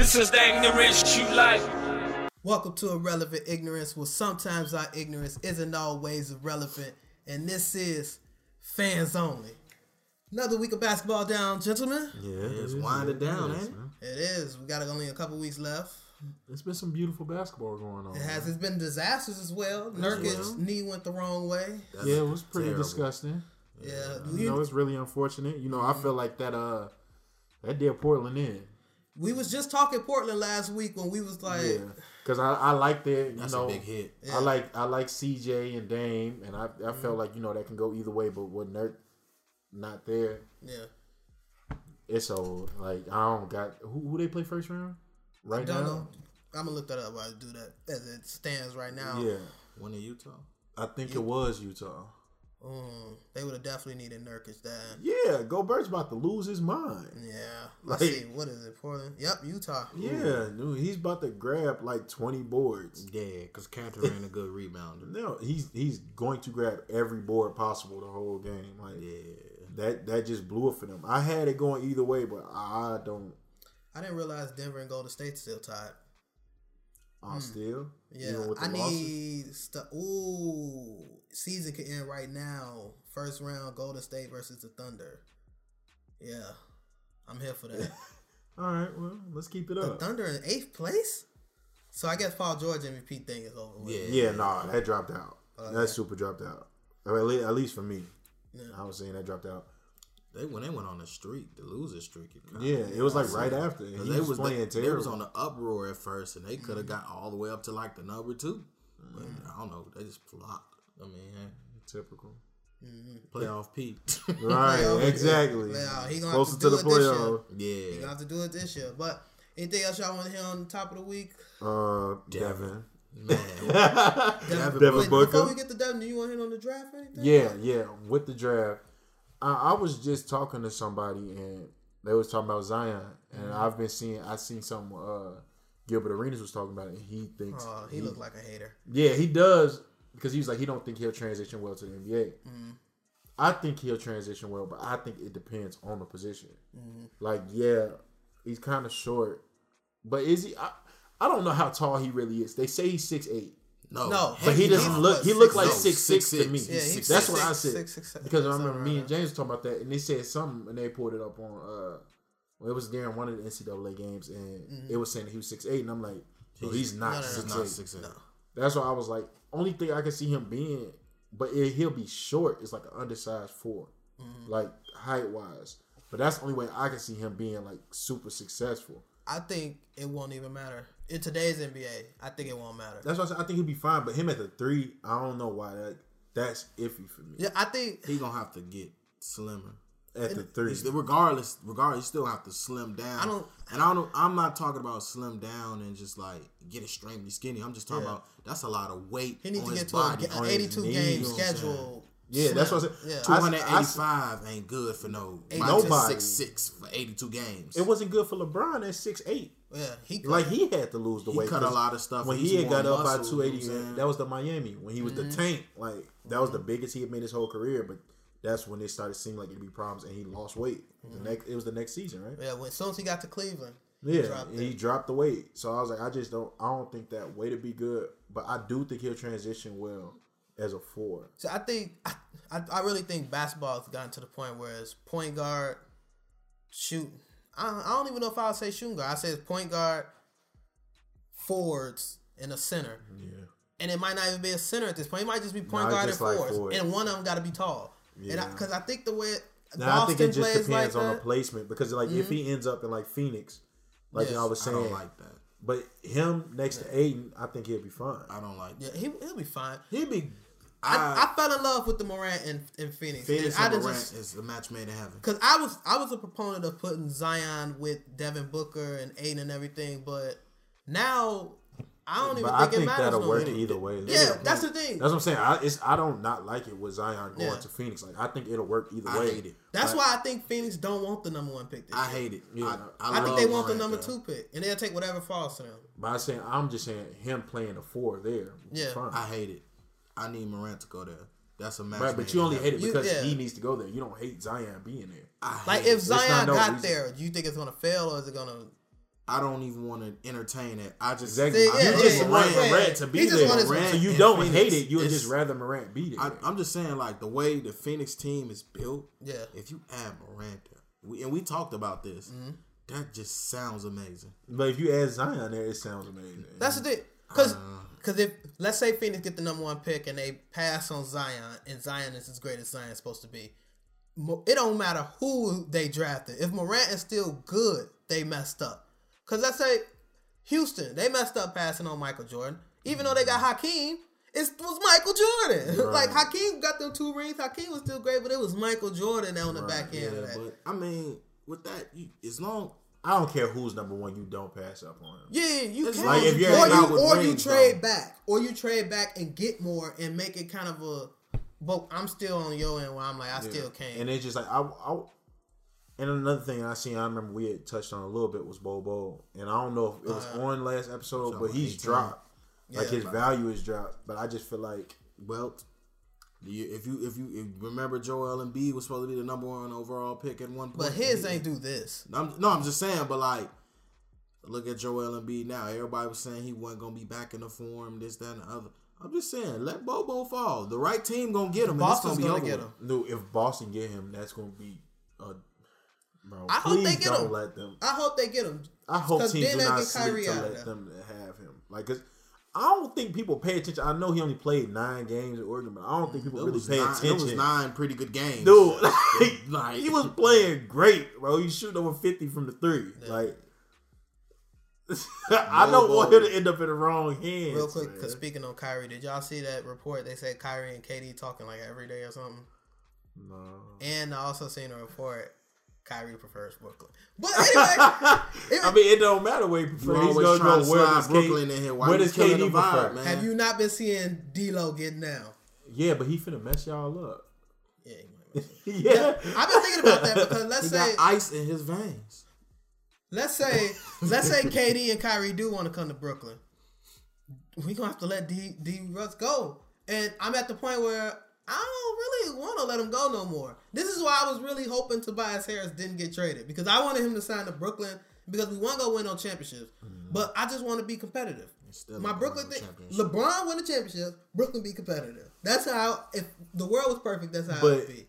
This is the ignorance you like. Welcome to Irrelevant Ignorance, where sometimes our ignorance isn't always irrelevant, and this is fans only. Another week of basketball down, gentlemen. Yeah, It's winding down, ain't it? It is. We got only a couple weeks left. It's been some beautiful basketball going on. It has. It's been disasters as well. Nurkic's knee went the wrong way. That's yeah, it was pretty terrible. disgusting. Yeah, You know, it's really unfortunate. You know, I feel like that uh that did Portland in. We was just talking Portland last week when we was like, Yeah, because I I like that. You That's know, a big hit. Yeah. I like I like CJ and Dame, and I I felt mm-hmm. like you know that can go either way. But with Nurk not there, yeah, it's old. Like I don't got who who they play first round right don't now. know. I'm gonna look that up while I do that as it stands right now. Yeah, One in Utah. I think it was Utah. Mm, they would have definitely needed Nurkic then. Yeah, Gobert's about to lose his mind. Yeah. Let's Like- see. What is it? Portland. Yep. Utah. Yeah, dude, he's about to grab like twenty boards. Yeah, because Kanter ain't a good rebounder. No, he's he's going to grab every board possible the whole game. Like Yeah. that that just blew it for them. I had it going either way, but I don't. I didn't realize Denver and Golden State still tied. I'm still Hmm. Yeah, the I need stuff. Ooh, season could end right now. First round, Golden State versus the Thunder. Yeah, I'm here for that. All right, well, let's keep it up. the up. Thunder in eighth place. So I guess Paul George MVP thing is over. With. Yeah. Yeah, nah, that dropped out. that super dropped out. At least, at least for me, I was saying that dropped out. They when they went on the streak, the loser streak. It kinda- Yeah, it was like right after. He 'Cause was, they was playing they, terrible. they was on the uproar at first, and they could have got all the way up to like the number two. But I don't know. They just flopped. I mean, eh, Typical. playoff Pete. Right, Playoff, exactly. Yeah, he gonna Closer have to to the do it this year. playoff. He yeah. gonna have to do it this year. But anything else y'all want to hear on the top of the week? Uh, Devin. Man. Devin, Devin Wait, Booker. Before we get to Devin, do you want to hit on the draft or anything? Yeah, yeah. With the draft, I, I was just talking to somebody and they was talking about Zion, and Mm-hmm. I've been seeing. I seen some. Uh, Gilbert Arenas was talking about it. And he thinks. Oh, he looked like a hater. yeah, he does because he was like he don't think he'll transition well to the NBA. Mm-hmm. I think he'll transition well, but I think it depends on the position. Mm-hmm. Like, yeah, he's kind of short, but is he? I, I don't know how tall he really is. They say he's six eight. No. No, But he He's doesn't what, look. He looked like no, six six, six, to me. Yeah, he's That's what I said. six, six, seven, because I remember me and James talking about that, and they said something, and they pulled it up on. uh well, It was during one of the NCAA games, and it was saying that he was six eight, and I'm like, no, he's not no, no, no, six He's not eight. six eight. That's why I was like, only thing I can see him being, but it, he'll be short. It's like an undersized 4 like height wise. But that's the only way I can see him being like super successful. I think it won't even matter in today's NBA. I think it won't matter. That's what I, said, I think he'll be fine. But him at the three, I don't know why that that's iffy for me. Yeah, I think He gonna have to get slimmer. At the three, regardless, regardless, you still have to slim down. I don't- and I don't. I'm not talking about slim down and just like get extremely skinny. I'm just talking Yeah. about that's a lot of weight. he needs on to his get to a, body. an 82 knees, game you know what I'm schedule. yeah, that's what I said. Yeah. I- I- 285 ain't good for no Nobody. nobody six six for 82 games. It wasn't good for LeBron at six eight. Yeah, he Like he had to lose the He weight. cut a lot of stuff. When He he had got up by two eighty, you know what I'm saying? that was the Miami when he was the mm-hmm. tank. Like that was the mm-hmm. biggest he had made his whole career. But that's when it started seeming like it'd be problems, and he lost weight. The mm-hmm. next, it was the next season, right? yeah. When, as soon as he got to Cleveland, Yeah, dropped and he dropped the weight. So I was like, I just don't. I don't think that way to be good. But I do think he'll transition well as a four. So I think I, I, I really think basketball has gotten to the point where it's point guard, shoot. I, I don't even know if I'll say shooting guard. I say point guard, forwards, and a center. Yeah. And it might not even be a center at this point. It might just be point Nah, guard and like forwards, forwards. and one of them got to be tall. Yeah. because I, think the way Now I think it just plays depends like on the Mm-hmm. placement because like if he ends up in like Phoenix, like Yes. I was I saying, don't like that. but him next to Ayton, I think he'll be fine. I don't like that. yeah, he, he'll be fine. He'll be. I, uh, I fell in love with the Morant and, in Phoenix. Phoenix and and Morant just is a match made in heaven. Cause I was I was a proponent of putting Zion with Devin Booker and Ayton and everything, but now I don't even I think, it matters that'll no work either way. Yeah, that's the thing. That's what I'm saying. I, it's I don't not like it with Zion going Yeah. to Phoenix. Like I think it'll work either I way. hate it. That's Like, why I think Phoenix don't want the number one pick. This I hate it. Yeah. I, I, think they want the number though. two pick, and they'll take whatever falls to them. But I'm saying I'm just saying him playing the four there. Yeah. I hate it. I need Morant to go there. That's a match. right, but you only hate it You- because yeah. he needs to go there. You don't hate Zion being there. I Like if it. Zion no got reason. there, do you think it's gonna fail or is it gonna? I don't even want to entertain it. I just Exactly. See, you yeah, just yeah, want yeah. Morant to be there. want his- so you don't Phoenix, hate it. You would just rather Morant be there. I, I'm just saying, like the way the Phoenix team is built. Yeah. If you add Morant, there, we, and we talked about this, Mm-hmm. that just sounds amazing. but if you add Zion there, it sounds amazing. That's the thing. Because because uh, if let's say Phoenix get the number one pick and they pass on Zion and Zion is as great as Zion's supposed to be, it don't matter who they drafted. If Morant is still good, they messed up. Because let's say Houston, they messed up passing on Michael Jordan. Even though they got mm-hmm. Hakeem, it was Michael Jordan. like Hakeem got them two rings. Hakeem was still great, but it was Michael Jordan on the back end Yeah, of that. but I mean, with that, you, as long I don't care who's number one. You don't pass up on him. Yeah, you It's can. like if you're or hanging you out with or you trade though. back, or you trade back and get more and make it kind of a. But I'm still on your end where I'm like I still can't. And it's just like I, I and another thing I seen, I remember we had touched on a little bit was Bol Bol, and I don't know if it was uh, on last episode, but he's 18. dropped. Like. Yeah. his value is dropped, but I just feel like well, do you, if you if you if you remember Joel Embiid was supposed to be the number one overall pick at one point, but his ain't do this. I'm, no, I'm just saying, but like, look at Joel Embiid now. Everybody was saying he wasn't gonna be back in the form, this, that, and the other. I'm just saying, let Bol Bol fall. The right team gonna get him. and it's Boston's gonna, gonna be get him. no, if Boston get him, that's gonna be uh bro. I hope they get don't him. let them. I hope they get him. I hope 'Cause teams then do they not get sleep Kyrie to let them have him. Like, cause I don't think people pay attention. I know he only played nine games at Oregon, but I don't think people It really pay nine, attention. it was nine pretty good games, Dude, like, Like- he was playing great, bro. He shooting over fifty from the three. Like, I don't want him to end up in the wrong hands. Real quick, because speaking on Kyrie, did y'all see that report? They said Kyrie and KD talking like every day or something. No. And I also seen a report. Kyrie prefers Brooklyn. But anyway, I mean, it don't matter where he prefer. You He's gonna trying go to where slide does Brooklyn K- in here. Why Where does KD the vibe, prefer? man? have you not been seeing D'Lo getting down? Yeah, but he finna mess y'all up. Yeah, you might be. yeah. I've been thinking about that because let's He say got ice in his veins. Let's say let's say KD and Kyrie do want to come to Brooklyn. We gonna have to let D D Russ go, and I'm at the point where I don't really want to let him go no more. This is why I was really hoping Tobias Harris didn't get traded because I wanted him to sign to Brooklyn because we want to go win no championships, but I just want to be competitive. My Brooklyn thing. LeBron win the championship, Brooklyn be competitive. That's how. If the world was perfect, that's how it But- would be.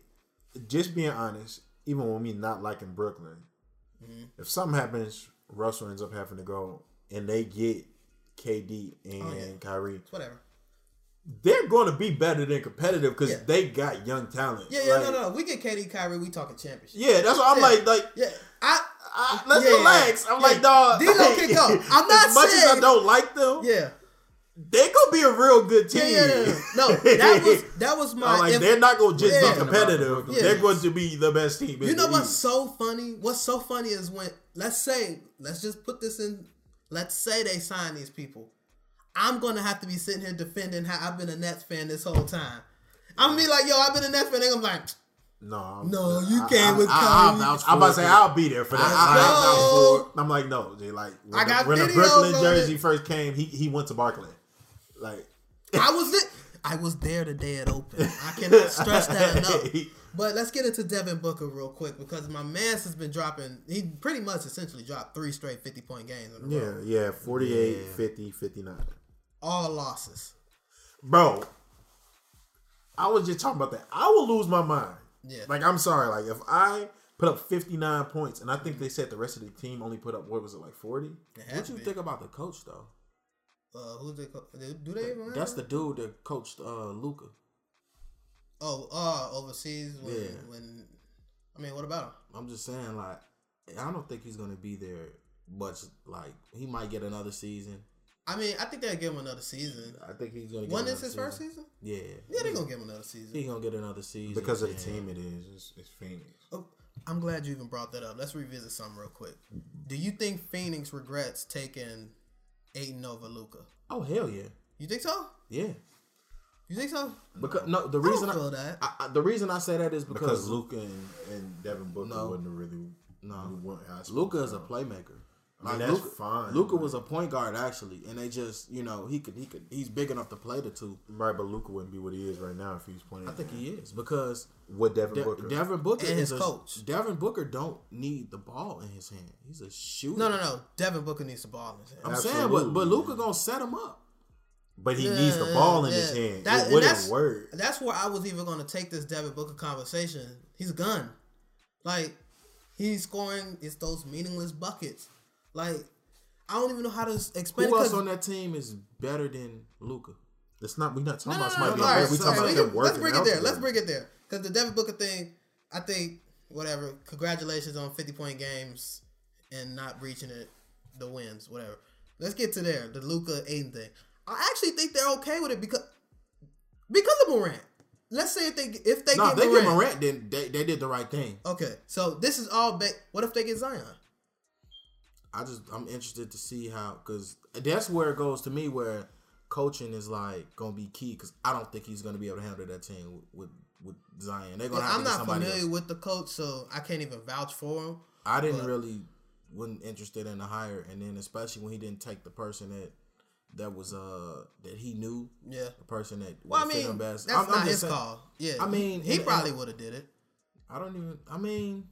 just being honest, even with me not liking Brooklyn, Mm-hmm. if something happens, Russell ends up having to go, and they get KD and Oh, yeah. Kyrie, Whatever. They're going to be better than competitive because Yeah. they got young talent. Yeah, yeah, Like, no, no. We get KD, Kyrie. We talking championship. Yeah, that's what I'm Yeah. like. Like, Yeah, I. I, let's Yeah. relax. I'm like, dog. D'Lo can go. I'm not as much as I don't like them. Yeah. They gonna be a real good team. Yeah, yeah. No, that was that was my. I'm like, if- they're not gonna just be competitive. They're going to be the best team. you know what's so funny? What's so funny is when let's say let's just put this in. Let's say they sign these people. I'm gonna have to be sitting here defending how I've been a Nets fan this whole time. I'm gonna be like, yo, I've been a Nets fan. They're gonna be like, No, no, you I- came I- with I- Kyrie. I vouch I'm about to say. I'll be there for that. I- I- Like, I vouch for it. I'm like, no, they like when, I the, when the Brooklyn jersey it. first came, he he went to Barclay. Like I was there. I was there the day it opened. I cannot stress that enough. But let's get into Devin Booker real quick because my man's has been dropping. He pretty much essentially dropped three straight 50 point games in a Yeah, yeah, 48, Yeah. 50, 59. All losses. Bro, I was just talking about that. I will lose my mind. Yeah. Like, I'm sorry. Like, if I put up 59 points, and I think they said the rest of the team only put up, what was it, like 40? What to you be. think about the coach though? Uh, who's they? Co- do they even? That's the dude that coached uh, Luka. Oh, uh, overseas when, Yeah. when I mean, what about him? I'm just saying, like, I don't think he's gonna be there much. Like, he might get another season. I mean, I think they'll give him another season. I think he's gonna. Get When another is his first season? Yeah, Yeah, they're gonna give him another season. He gonna get another season Because of the and- team it is. It's, it's Phoenix. Oh, I'm glad you even brought that up. Let's revisit something real quick. Do you think Phoenix regrets taking Ayton over Luka? Oh hell yeah, You think so? yeah. You think so? Because no, the I don't reason I, that. I, I- the reason I say that is because, Because Luka and, and Devin Booker No. wasn't really. No. who went high school. Luka is a playmaker. I mean, Like that's Luka, fine, Luka was a point guard actually, and they just you know he could he could he's big enough to play the two. Right, but Luka wouldn't be what he is right now if he was playing. I think he is because with Devin De- Booker. Devin Booker And is his a coach. Devin Booker don't need the ball in his hand. He's a shooter. No, no, no. Devin Booker needs the ball in his hand. I'm saying, but but Absolutely. Luka gonna set him up. but he needs the ball in his hand. That- it and wouldn't that's- work. That's where I was even going to take this Devin Booker conversation. He's a gun. Like, he's scoring it's those meaningless buckets. Like, I don't even know how to explain Who it. else on that team is better than Luka? It's not. We're not talking No, about no, somebody no, being right, We so talking about we them working. Let's bring it there. Let's bring it there. Because the Devin Booker thing, I think, whatever. Congratulations on 50 point games and not reaching it, the wins, whatever. Let's get to there. The Luka Ayton thing. I actually think they're okay with it because because of Morant. Let's say if they if they No, get if they Morant. get Morant, then they, they did the right thing. Okay, so this is all. Ba- what if they get Zion? I just I'm interested to see how because that's where it goes to me where coaching is like gonna be key because I don't think he's gonna be able to handle that team with with, with Zion. They're gonna have I'm not familiar else. with the coach, so I can't even vouch for him. I didn't really wasn't interested in the hire, and then especially when he didn't take the person that that was uh that he knew, Yeah. the person that Well, I mean, him best. that's I'm- I'm not just his saying- call. Yeah, I mean, he, he probably would have did it. I don't even. I mean,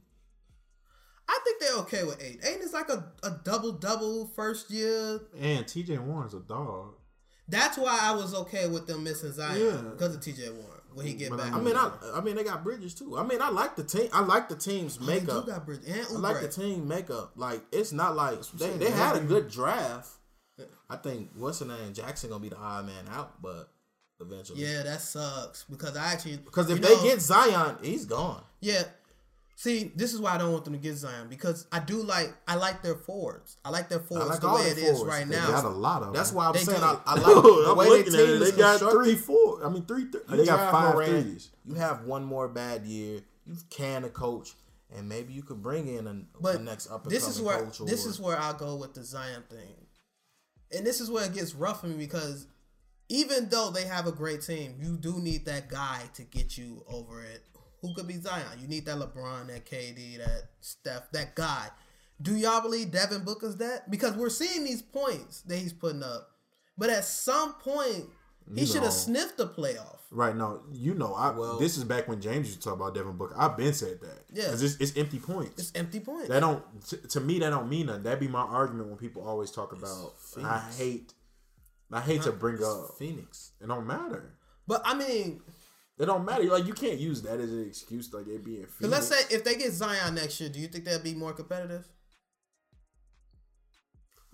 I think they're okay with eight. Eight is like a, a double double first year. And TJ Warren's a dog. That's why I was okay with them missing Zion Yeah. because of TJ Warren when he get But back. I mean, I I mean they got Bridges too. I mean, I like the team. I like the team's Oh, makeup. got Bridges and I like the team makeup. Like it's not like they, they had a good draft. I think what's the name Jackson gonna be the odd man out, but eventually, Yeah, that sucks because I actually Because if they know- get Zion, he's gone. yeah. See, this is why I don't want them to get Zion because I do like I like their forwards. I like their forwards like the way their it is forwards. right They now. got a lot of. That's them. why I'm They saying do. I, I like the I'm way their team at it. is They got constructed. three, four. I mean, three. Th- You they got five Morant, threes. You have one more bad year. You can a coach, and maybe you could bring in a, But the next up and this is where coach. this is where I go with the Zion thing, and this is where it gets rough for me because even though they have a great team, you do need that guy to get you over it. Who could be Zion? You need that LeBron, that KD, that Steph, that guy. Do y'all believe Devin Booker's that? Because we're seeing these points that he's putting up, but at some point he should have sniffed the playoff. Right now, you know, I Well- this is back when James used to talk about Devin Booker. I've been said that. Yeah. 'Cause it's, it's empty points. It's empty points. that don't to, to me that don't mean nothing. That be my argument when people always talk about. I hate. I hate to bring up. Phoenix. It don't matter. but I mean, It don't matter. Like you can't use that as an excuse. Like it being. But let's say if they get Zion next year, do you think they'll be more competitive?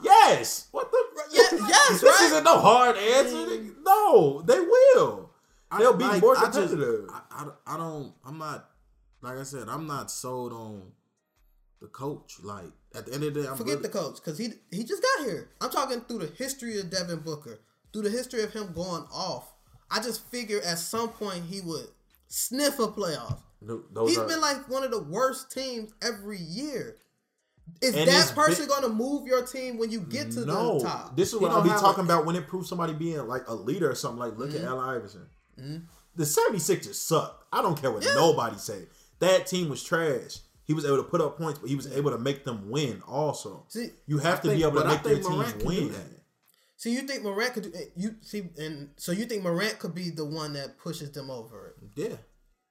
yes. What the? Yeah, yes, this right? isn't no hard answer. No, they will. They'll be like, more I just- competitive. I, I, I don't. I'm not. Like I said, I'm not sold on the coach. Like at the end of the day, I'm Forget really, the coach because he he just got here. I'm talking through the history of Devin Booker, through the history of him going off. I just figure at some point he would sniff a playoff. Those He's are- been like one of the worst teams every year. Is And that person been- going to move your team when you get to no, the top? this is what I'll be talking a- about when it proves somebody being like a leader or something. Like, look Mm-hmm. at Allen Iverson. The 76ers suck. I don't care what nobody say. That team was trash. He was able to put up points, but he was able to make them win also. See, you have I to think- be able to make their Morant teams win. So you think Morant could do eh, you see and so you think Morant could be the one that pushes them over? yeah.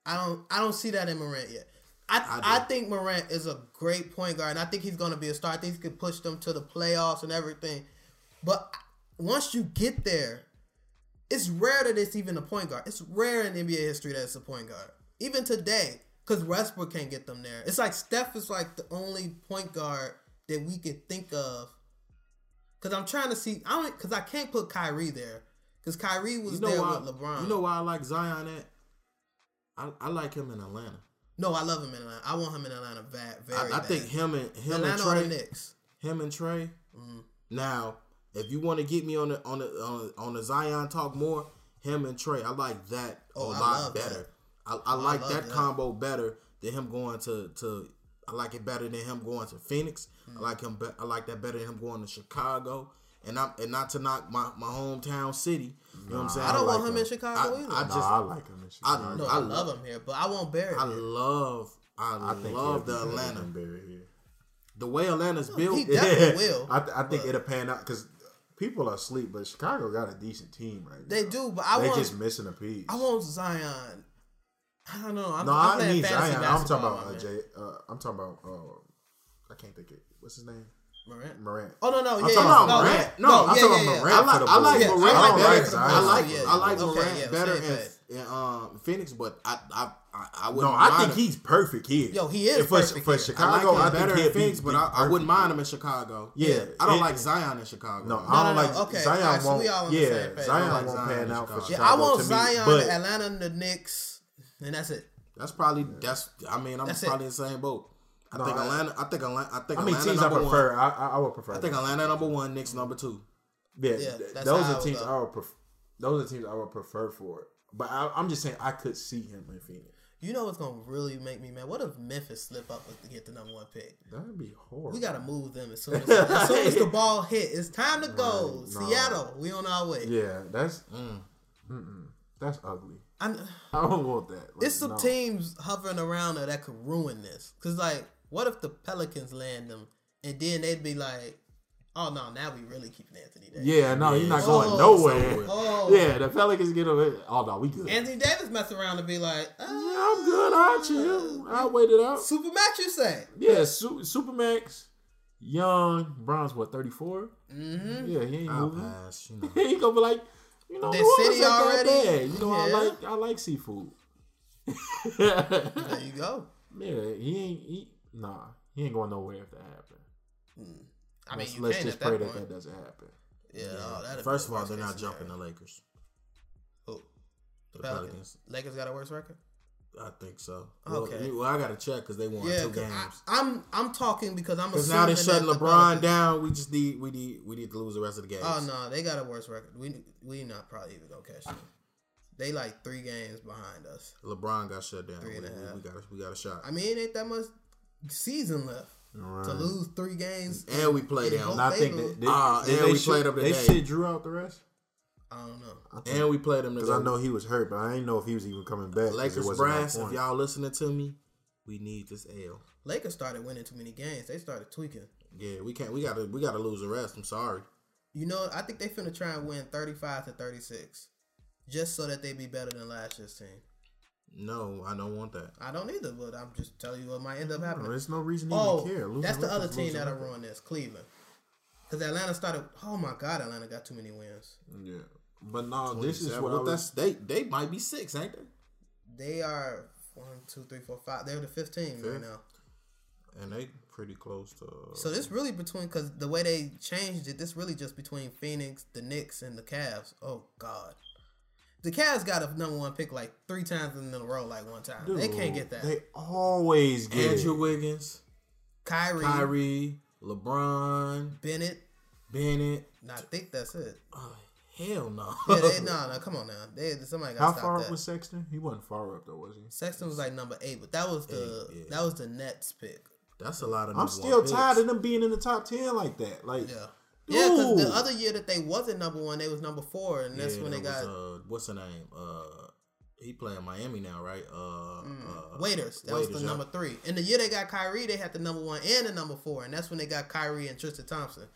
I don't I don't see that in Morant yet. I I I, think Morant is a great point guard, and I think he's going to be a star. I think he could push them to the playoffs and everything. But once you get there, it's rare that it's even a point guard. It's rare in NBA history that it's a point guard. Even today, because Westbrook can't get them there. It's like Steph is like the only point guard that we could think of. Because I'm trying to see, I don't, because I can't put Kyrie there. Because Kyrie was You know there why? with LeBron. You know why I like Zion at? I, I like him in Atlanta. No, I love him in Atlanta. I want him in Atlanta very I, I bad. think him and him Atlanta and or the Trae. Knicks. Him and Trae. Mm-hmm. Now, if you want to get me on the on the on, on the Zion talk more, him and Trae, I like that Oh, a I lot better. that. I, I like love that, that. combo better than him going to to. I like it better than him going to Phoenix. Mm. I like him. Be, I like that better than him going to Chicago. And I'm and not to knock my, my hometown city. You know what I'm saying? I don't like want him him. in Chicago I- either. I Nah, just- I like him in Chicago. no, I I, love him here, but I want Barrett. I here. love I, I think love the Atlanta. than Barrett here. the way Atlanta's built, he definitely will. I, th- I think but- it'll pan out because people are asleep, but Chicago got a decent team right now. They do, but I They're want just missing a piece. I want Zion. I don't know. I'm, no, I'm I playing need fantasy Zion. I'm talking about uh. Jay. Uh, I'm talking about. Uh, I can't think it. What's his name? Morant. Morant. Oh no no yeah, I'm yeah. about no, Morant. yeah. No, no, I'm yeah, talking yeah, about yeah. Morant. I like I like Yeah, Morant I better. Morant for the I like yeah. I like Okay, Morant yeah, better same in, in um, Phoenix, but I I I, I wouldn't No, mind I think him. he's perfect here. Yo, he is for, perfect for here. I like I, think better in Phoenix, be, but I, I wouldn't mind him in Chicago. Yeah, I don't it- like Zion in Chicago. No, No, I don't like no, okay, Zion. so won't. we all yeah. Zion won't pan out for Chicago. Chicago. Yeah, I want to me, Zion, but Atlanta, and the Knicks, and that's it. That's probably that's. I mean, I'm That's it. probably in the same boat. I No, think I- Atlanta. I think Atlanta. I think I mean, Atlanta teams I number prefer. one. I, I, I would prefer. I think that. Atlanta number one, Knicks number two. Yeah, Yeah, those how I are teams go. I would prefer. Those are teams I would prefer for it. But I, I'm just saying I could see him in Phoenix. You know what's gonna really make me mad? What if Memphis slip up with to get the number one pick? That'd be horrible. We gotta move them as soon as, as soon as the ball hit. It's time to go. Right, no. Seattle, we on our way. Yeah, that's Mm. that's ugly. I'm, I don't want that. Like, it's some no. teams hovering around there that could ruin this. Cause like, what if the Pelicans land them and then they'd be like, "Oh no, now we really keeping Anthony Davis." Yeah, no, you're not going oh, nowhere. Oh, Yeah, the Pelicans get away. Oh no, we good. Anthony Davis mess around and be like, uh, yeah, I'm good. I'll chill. I'll wait it out. Supermax, you say? Yeah, Su- Supermax, young, Bronze, what, 34? Mm-hmm. Yeah, he ain't I'll moving. pass. You know. he ain't gonna be like, you know, The city already? bad. You know, I like I like seafood. There you go. yeah, he ain't. He, nah, he ain't going nowhere if that happen. Hmm. I mean, let's let's just pray that that that doesn't happen. Yeah, oh, that'd First of all, they're not jumping the Lakers. Who? The The Pelicans. Pelicans. Lakers got a worse record. I think so. Okay. Well, well I got to check because they won Yeah, two 'cause games. I, I'm I'm talking because I'm Because assuming now they're shutting that the LeBron down. We just need we need we need to lose the rest of the games. Oh no, they got a worse record. We we not probably even gonna catch them. They like three games behind us. LeBron got shut down. Three and we, a half. we, we got a, we got a shot. I mean, ain't that much season left to lose three games. And we played in them. And I think that they, Ah, they, and they we sit- played up They today. sit Drew out the rest. I don't know. and we played them Because. I know he was hurt, but I didn't know if he was even coming back. Lakers brass. If y'all listening to me, we need this L. Lakers started winning too many games. They started tweaking. Yeah, we can't. We gotta. We gotta lose the rest. I'm sorry. You know, I think they finna try and win 35 to 36, just so that they be better than last year's team. No, I don't want that. I don't either, but I'm just telling you what might end up No, happening. There's no reason to Oh, even care. Losing that's the other team that'll ruin this, Cleveland. Because Atlanta started. Oh my God, Atlanta got too many wins. Yeah, but no, this is what I was. that's they. They might be six, ain't they? They are one, two, three, four, five. They're the 15 right now. And they pretty close to. Uh, so this really between because the way they changed it, this really just between Phoenix, the Knicks, and the Cavs. Oh God, the Cavs got a number one pick like three times in a row, like one time. they can't get that. They always get Andrew it. Wiggins, Kyrie, Kyrie, LeBron, Bennett. Bennett. No, I think that's it. Oh, hell no. Yeah, they, no, no, come on now. They, somebody got How stop far that. up was Sexton? He wasn't far up though, was he? Sexton was like number eight, but that was the Eight, yeah. that was the Nets pick. That's a lot of. I'm still one tired of them being in the top ten like that. Like, Yeah, yeah. Because the other year that they wasn't number one, they was number four, and that's Yeah, when they that got was, uh, what's her name? Uh, he playing Miami now, right? Uh, uh Waiters. That was the yeah. number three. And the year they got Kyrie, they had the number one and the number four, and that's when they got Kyrie and Tristan Thompson.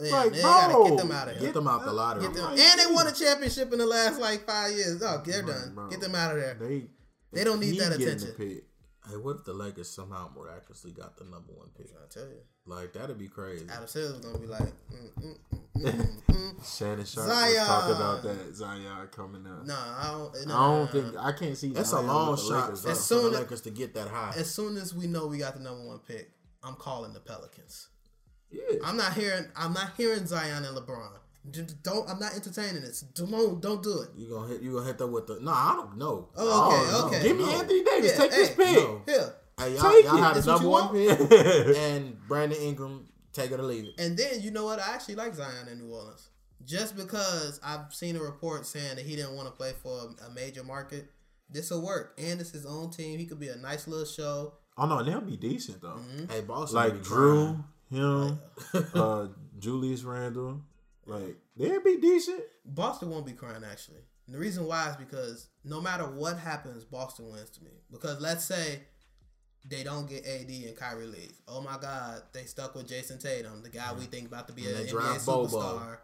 Yeah, Like, they gotta bro, get them out of Get here. them out the lottery. Get them, and they won a championship in the last like five years. Oh, they're Right, done. bro. Get them out of there. they They don't need that attention. Pick. Hey, what if the Lakers somehow miraculously got the number one pick? I tell you, Like that'd be crazy. Adam Silver's gonna be like, mm, mm, mm, mm, mm. Shannon Sharpe Zion. was talking about that Zion coming up. no, I don't. No, I don't no, no, think no. I can't see. That's a long with the shot Lakers, for, though. As for soon the as- Lakers to get that high. As soon as we know we got the number one pick, I'm calling the Pelicans. yeah. I'm not hearing. I'm not hearing Zion and LeBron. Just Don't. I'm not entertaining this. Don't. Don't do it. You gonna hit? You gonna hit that with the? No, I don't know. Oh, okay, no, okay. Give me no. Anthony Davis. Yeah, Take this hey, pick. no. Here. Hey, y'all, Take y'all it. have That's the what number you one want? pick, and Brandon Ingram, take it or leave it. And then you know what? I actually like Zion in New Orleans. Just because I've seen a report saying that he didn't want to play for a, a major market, this will work. And it's his own team. He could be a nice little show. Oh no, and they'll be decent though. Mm-hmm. Hey, Boston, Like Drew, crying. him, uh, Julius Randle, like they'll be decent. Boston won't be crying actually. And the reason why is because no matter what happens, Boston wins to me. Because let's say they don't get AD and Kyrie leave. Oh my God, they stuck with Jayson Tatum, the guy we think about to be And an NBA Bol Bol. superstar.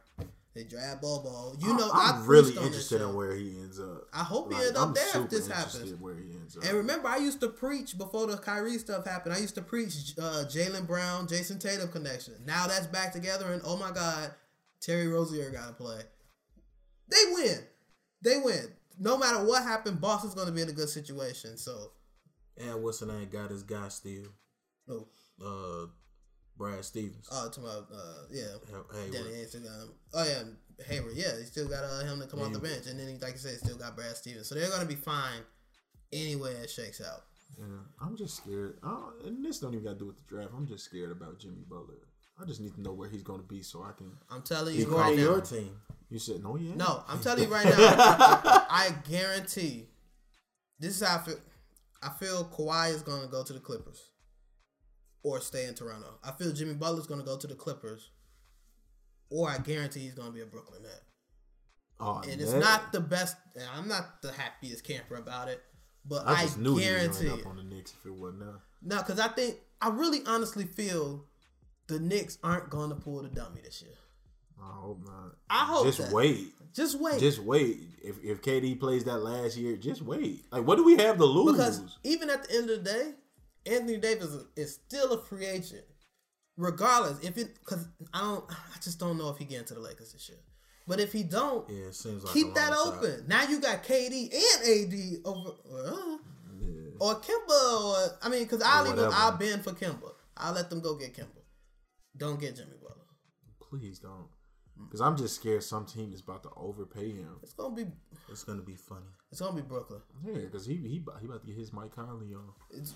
They draft Bol Bol. You know, I'm I really on this interested in where he ends up. I hope he ends up I'm there if this happens. Where he ends up. And remember, I used to preach before the Kyrie stuff happened. I used to preach uh, Jaylen Brown, Jayson Tatum connection. Now that's back together, and oh my God, Terry Rozier got to play. They win. They win. No matter what happened, Boston's going to be in a good situation. So, And what's the name? Got his guy still. oh, Uh, Brad Stevens. oh to my, uh, yeah. Hey, Danny Ainge. Oh yeah, Hayward. Yeah, he still got uh, him to come off the bench, and then he, like you said, still got Brad Stevens. So they're gonna be fine anyway it shakes out. Yeah, I'm just scared. I don't, and this don't even got to do with the draft. I'm just scared about Jimmy Butler. I just need to know where he's going to be so I can. I'm telling you, He's going right to your team. You said no, yeah. No, I'm telling you right now. I guarantee. This is how I feel. I feel Kawhi is gonna go to the Clippers, or stay in Toronto. I feel Jimmy Butler is gonna go to the Clippers, or I guarantee he's gonna be a Brooklyn Net. Oh, And it's that- not the best. I'm not the happiest camper about it, but I I, just knew he was guarantee. going up on the Knicks if it wasn't now. No, because I think I really honestly feel the Knicks aren't going to pull the dummy this year. I hope not. I hope Just that. wait. Just wait. Just wait. If if KD plays that last year, just wait. Like, what do we have to lose? because even at the end of the day, Anthony Davis is still a free agent, regardless. If it because I don't, I just don't know if he get into the Lakers this year. But if he don't, Yeah, it seems like keep that shot. open. Now you got KD and AD over, uh, or Kemba, or I mean, because I'll even. I'll bend for Kemba. I'll let them go get Kemba. Don't get Jimmy Butler. please don't. Because I'm just scared some team is about to overpay him. It's gonna be It's gonna be funny. it's gonna be Brooklyn. Yeah, because he he about- he about to get his Mike Conley on. It's,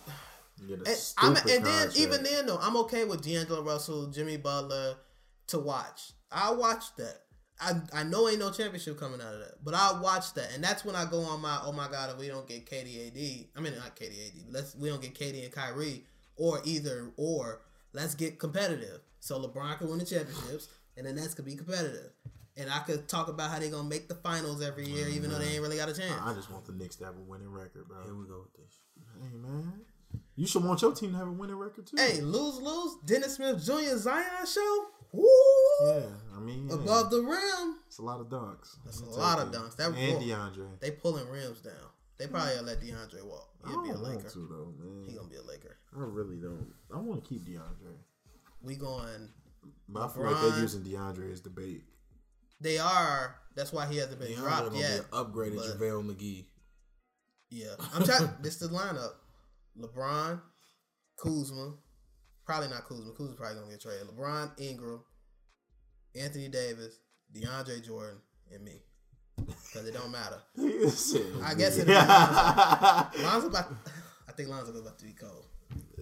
Get a and, I'm, and then even then though, I'm okay with D'Angelo Russell, Jimmy Butler to watch. I'll watch that. I I know ain't no championship coming out of that, but I'll watch that, and that's when I go on my oh my god if we don't get KD AD, I mean not KD AD, but let's we don't get KD and Kyrie or either or let's get competitive. So LeBron can win the championships, and the Nets could be competitive, and I could talk about how they're gonna make the finals every year, even though they ain't really got a chance. I just want the Knicks to have a winning record, bro. Here we go with this. Hey man, you should want your team to have a winning record too. Hey, lose lose Dennis Smith Jr. Zion show. Woo! yeah, I mean yeah, Above the rim. it's a lot of dunks. That's a I'll lot of dunks. That and whoa. DeAndre. They pulling rims down. They probably gonna let DeAndre walk. He'll be a don't Laker. to though, man. He gonna be a Laker. I really don't. I want to keep DeAndre, We going. but I feel like they're using DeAndre as the bait. They are. That's why he hasn't been DeAndre dropped yet. be upgraded but- JaVale McGee. Yeah, I'm trying. this the lineup: LeBron, Kuzma, probably not Kuzma. Kuzma probably gonna get traded. LeBron, Ingram, Anthony Davis, DeAndre Jordan, and me. Because it don't matter. I guess it- Lonzo about. I think Lonzo about to be cold.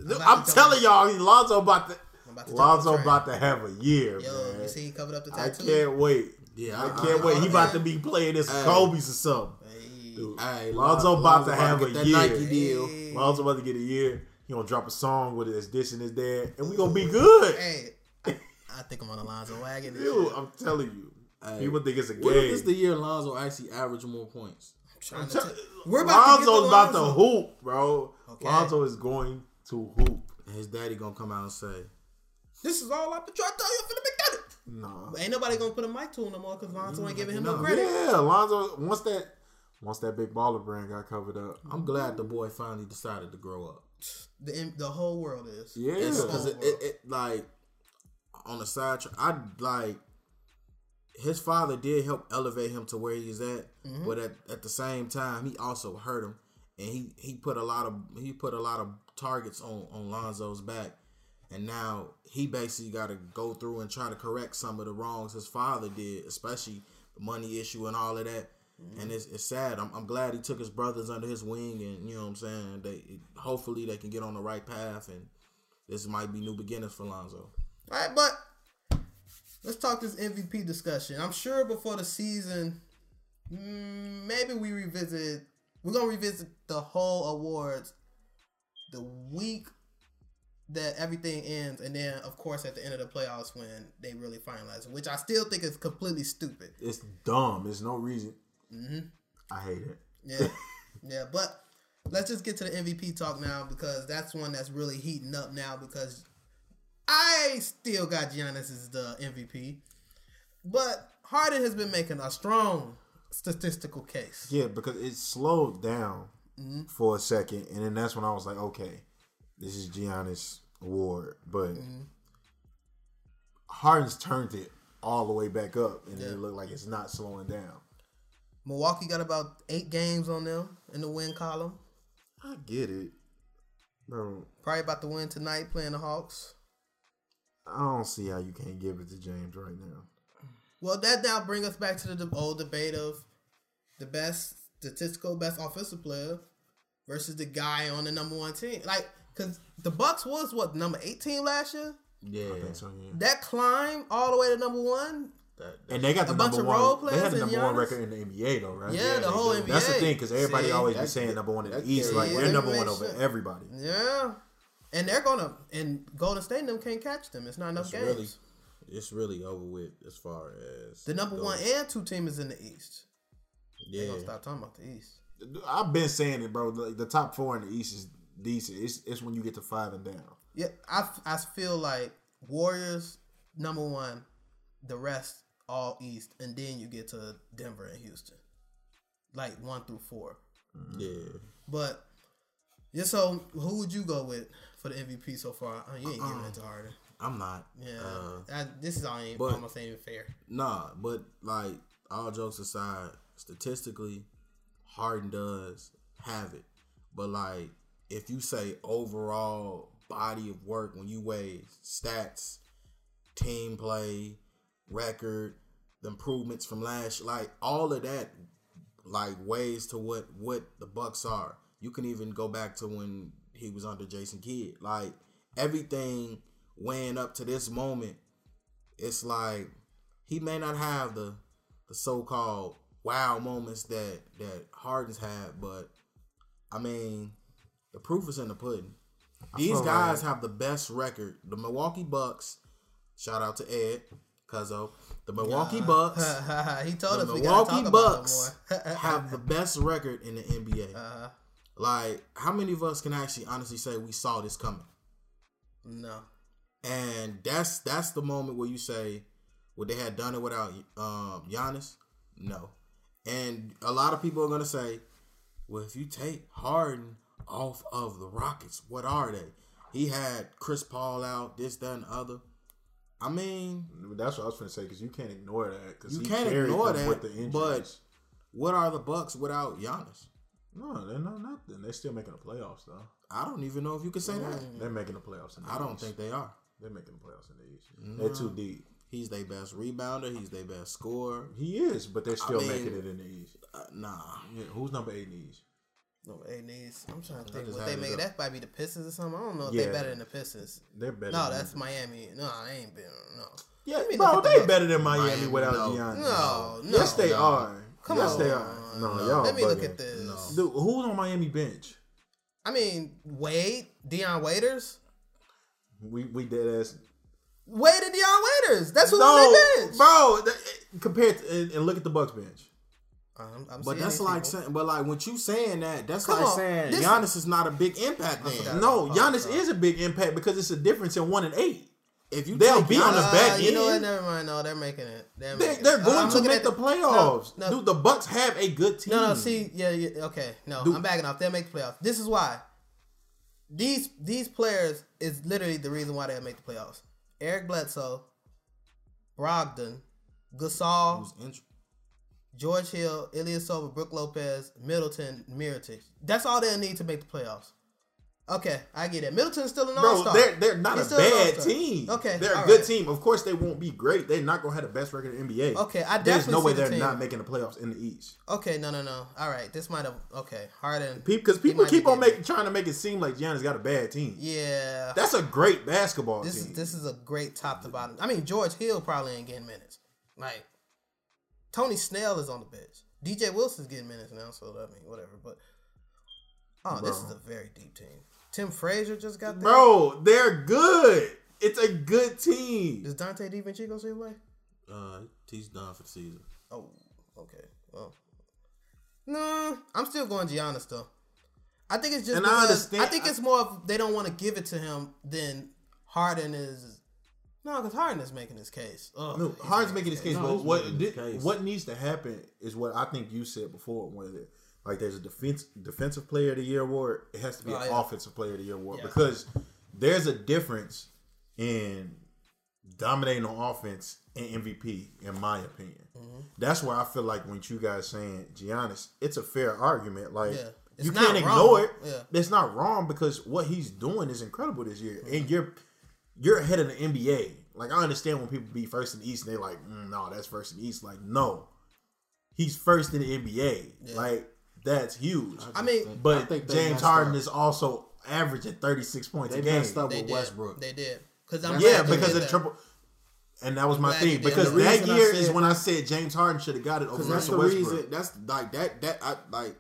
about I'm telling y'all, Lonzo about to I'm about to Lonzo about to have a year, Yo, man. you see he covered up the tattoo. I tattoo. can't wait. Yeah, I I- can't I- wait. He I- about to be playing this Hey. Kobe's or something. Hey, Hey, Lonzo Lon- about to Lonzo have get a that year. Nike deal. Hey. Lonzo about to get a year. He gonna drop a song with it that's dissing his dad, and we gonna be good. hey, I, I think I'm on the Lonzo wagon. This Dude. I'm telling you, Hey, people think it's a What if game. this the year Lonzo actually average more points? Trying to Tell- t- We're about to Lonzo's the about to Lonzo. hoop, bro. Okay. Lonzo is going to hoop. And his daddy gonna come out and say, This is all I've been trying to tell you. Be done it. No. But ain't nobody gonna put a mic to him no more because Lonzo ain't giving him no no. credit. Yeah, Lonzo. Once that, once that big baller brand got covered up. I'm glad the boy finally decided to grow up. The the whole world is. Yeah. Because it, it, it, like, on the side, I like, his father did help elevate him to where he's at, Mm-hmm. but at, at the same time, he also hurt him. And he, he put a lot of he put a lot of targets on, on Lonzo's back. And now he basically got to go through and try to correct some of the wrongs his father did, especially the money issue and all of that. Mm-hmm. And it's, it's sad. I'm, I'm glad he took his brothers under his wing, and you know what I'm saying. They hopefully they can get on the right path, and this might be new beginnings for Lonzo. All right, but let's talk this MVP discussion. I'm sure before the season, mm, maybe we revisit. We're gonna revisit the whole awards the week that everything ends, and then of course at the end of the playoffs when they really finalize it, which I still think is completely stupid. It's dumb. There's no reason. Mm-hmm. I hate it. Yeah, yeah, but let's just get to the MVP talk now because that's one that's really heating up now because I still got Giannis as the MVP, but Harden has been making a strong statistical case. Yeah, because it slowed down Mm-hmm. for a second, and then that's when I was like, okay, this is Giannis award, but Mm-hmm. Harden's turned it all the way back up, and Yeah. it looked like it's not slowing down. Milwaukee got about eight games on them in the win column. I get it, bro. Probably about to win tonight playing the Hawks. I don't see how you can't give it to James right now. Well, that now bring us back to the old debate of the best statistical best offensive player versus the guy on the number one team. Like, cause the Bucks was what number eighteen last year. Yeah, I think so, yeah. That climb all the way to number one. that, And they got the A bunch number of role one. They had players the and number one record in the NBA, though, right? Yeah, the whole do. NBA. That's the thing, because everybody See? always be saying number one in the East. Like carries they're number one information. over everybody. Yeah, and they're gonna and Golden State and them can't catch them. It's not enough it's games. really, it's really over with as far as the number goes. one and two team is in the East. Yeah, They Yeah, gonna stop talking about the East. I've been saying it, bro. Like, the top four in the East is decent. It's, it's when you get to five and down. Yeah, I, I feel like Warriors number one, the rest all East, and then you get to Denver and Houston, like one through four. yeah. But yeah, so who would you go with for the MVP so far? Oh, you ain't giving it to Harden. I'm not. Yeah, Uh, I, this is all ain't but- almost ain't even fair. Nah, but like all jokes aside, statistically, Harden does have it. But like if you say overall body of work when you weigh stats, team play, record, the improvements from last like all of that like weighs to what what the Bucks are. You can even go back to when he was under Jason Kidd. Like everything weighing up to this moment, it's like he may not have the the so called wow moments that that Harden's had, but I mean the proof is in the pudding. These guys like- have the best record. The Milwaukee Bucks, shout out to Ed Cuzzo. The Milwaukee Bucks he told the us Milwaukee Bucks about have the best record in the NBA. uh, Like, how many of us can actually honestly say we saw this coming? no, And that's that's the moment where you say, would they have done it without um, Giannis? No. And a lot of people are gonna say, well, if you take Harden off of the Rockets, what are they? He had Chris Paul out, this, that, and other. I mean, That's what I was going to say because you can't ignore that. Because You can't ignore that, with the injuries. but- what are the Bucks without Giannis? no, they're not nothing. They're still making the playoffs though. I don't even know if you can say that. They're making the playoffs. In the I don't East. think they are. they're making the playoffs in the East. They're too deep. He's their best rebounder. He's their best scorer. He is, but they're still mean- making it in the East. Uh, nah, Yeah, who's number eight in the East? No, eight needs. I'm trying to think what they had it made. That might be the Pistons or something. I don't know if Yeah. they better than the Pistons. They're better. No, than that's Miami. No, they ain't been. No. yeah, Let me bro. look the They better than Miami, Miami, without no. Giannis. No, no. yes, they no. are. Come yes, on. they are. No, No. y'all. Let me look at this. No. Dude, who's on Miami bench? I mean, Wade, Dion Waiters. We we dead ass. Wade and Dion Waiters. That's who No, on their bench. bro. that- eh, compared to, and, and look at the Bucks bench. I'm, I'm but that's like people. saying, but like when you saying that, that's Come like on, saying this- Giannis is not a big impact. forgot. Then No, Giannis is a big impact because it's a difference in one and eight. if you They'll take be on the back Uh, you know what? end. Never mind. No, they're making it. They're, They, making they're going I'm to make at the playoffs. No, no. Dude, the Bucks have a good team. No, no. See, yeah, yeah. Okay, no, Dude. I'm backing off. They'll make the playoffs. This is why. These these players is literally the reason why they'll make the playoffs. Eric Bledsoe, Brogdon, Gasol, who's injured. George Hill, Ilyasova, Brook Lopez, Middleton, Mirotic. That's all they'll need to make the playoffs. Okay, I get it. Middleton's still an all-star. they're they're not He's a bad team. Okay, they're a all good right. team. Of course, they won't be great. They're not gonna have the best record in the NBA. Okay, I definitely There's no way the they're team. not making the playoffs in the East. Okay, no, no, no. All right, this might have. Okay, Harden. Because people keep on making trying to make it seem like Giannis got a bad team. Yeah, That's a great basketball this team. is this is a great top to bottom. I mean, George Hill probably ain't getting minutes. Like Tony Snell is on the bench. DJ Wilson's getting minutes now, so I mean, whatever. But oh, this is a very deep team. Tim Frazier just got there. Bro, they're good. It's a good team. Does Donte DiVincenzo still play? Uh, he's done for the season. Oh, okay. Well, no, I'm still going Giannis though. I think it's just And I because I, understand- think it's more of they don't want to give it to him than Harden is. No, because Harden is making his case. Ugh, No, Harden's making his case, No, but what making his di- case. what needs to happen is what I think you said before. Where like there's a defense defensive player of the year award, it has to be Oh, an yeah. offensive player of the year award Yeah. because there's a difference in dominating on offense and MVP, in my opinion. Mm-hmm. That's where I feel like when you guys saying Giannis, it's a fair argument. Like Yeah. You can't wrong. ignore it. Yeah. It's not wrong because what he's doing is incredible this year, and you're you're ahead of the NBA. Like I understand when people be first in the East, and they like, mm, no, that's first in the East. Like no, he's first in the NBA. Like that's huge. I mean, but I think James Harden up. is also averaging 36 points They a game. messed up they with did. Westbrook. They did. Because I'm Yeah, because did of that. triple. And that was my glad he thing because that reason I year is when I said James Harden should have got it over Because that's the Westbrook. reason. That's like that. That I like.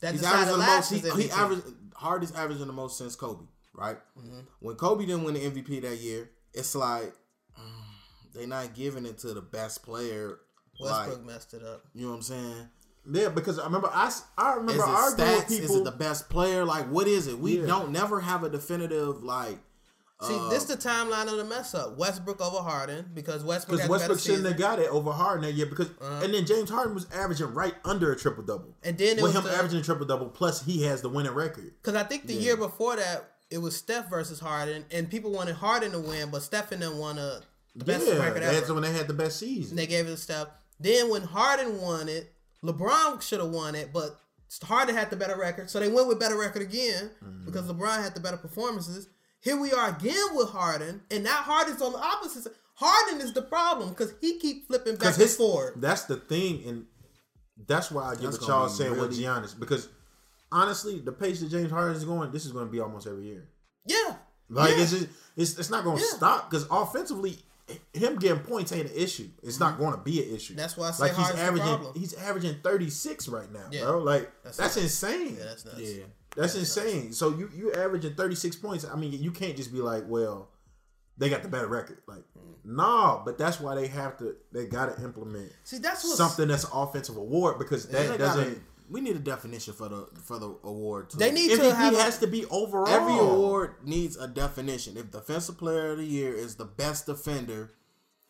That He's averaging the most. last He, year's he MVP. averaged hardest averaging the most since Kobe. Right. Mm-hmm. When Kobe didn't win the MVP that year, it's like mm, they not giving it to the best player. Westbrook Like messed it up. you know what I'm saying? Yeah, because I remember I, Is remember it arguing with stats? Is people. it the best player? Like what is it? We Yeah. don't never have a definitive like. See, uh, this the timeline of the mess up. Westbrook over Harden because Westbrook Because Westbrook shouldn't have got it over Harden that year. Because Uh-huh. and then James Harden was averaging right under a triple double. And then it with was him the- averaging a triple double, plus he has the winning record. Because I think the year before that, it was Steph versus Harden, and people wanted Harden to win, but Steph and them won a the best yeah, record that's when they had the best season. And they gave it to Steph. Then when Harden won it, LeBron should have won it, but Harden had the better record, so they went with better record again Mm-hmm. because LeBron had the better performances. Here we are again with Harden, and now Harden's on the opposite side. Harden is the problem because he keep flipping back Because and his forward. That's the thing, and that's why I get That's what gonna y'all be saying with really- Giannis. Because honestly, the pace that James Harden is going, this is going to be almost every year. Yeah, Like yeah. it's just it's, it's not going to Yeah. stop because offensively, him getting points ain't an issue. It's not going to be an issue. Mm-hmm. That's why I say like he's Harden's averaging problem. he's averaging thirty six right now, Yeah. bro. Like That's that's, nuts. insane. yeah, that's nuts. yeah. That's insane. So you you averaging thirty six points. I mean, you can't just be like, well, they got the better record. Like, nah. But that's why they have to. They got to implement See, that's something that's an offensive award because that doesn't. We need a definition for the for the award. Too. They need to have a- has to be overall. Every award needs a definition. If defensive player of the year is the best defender,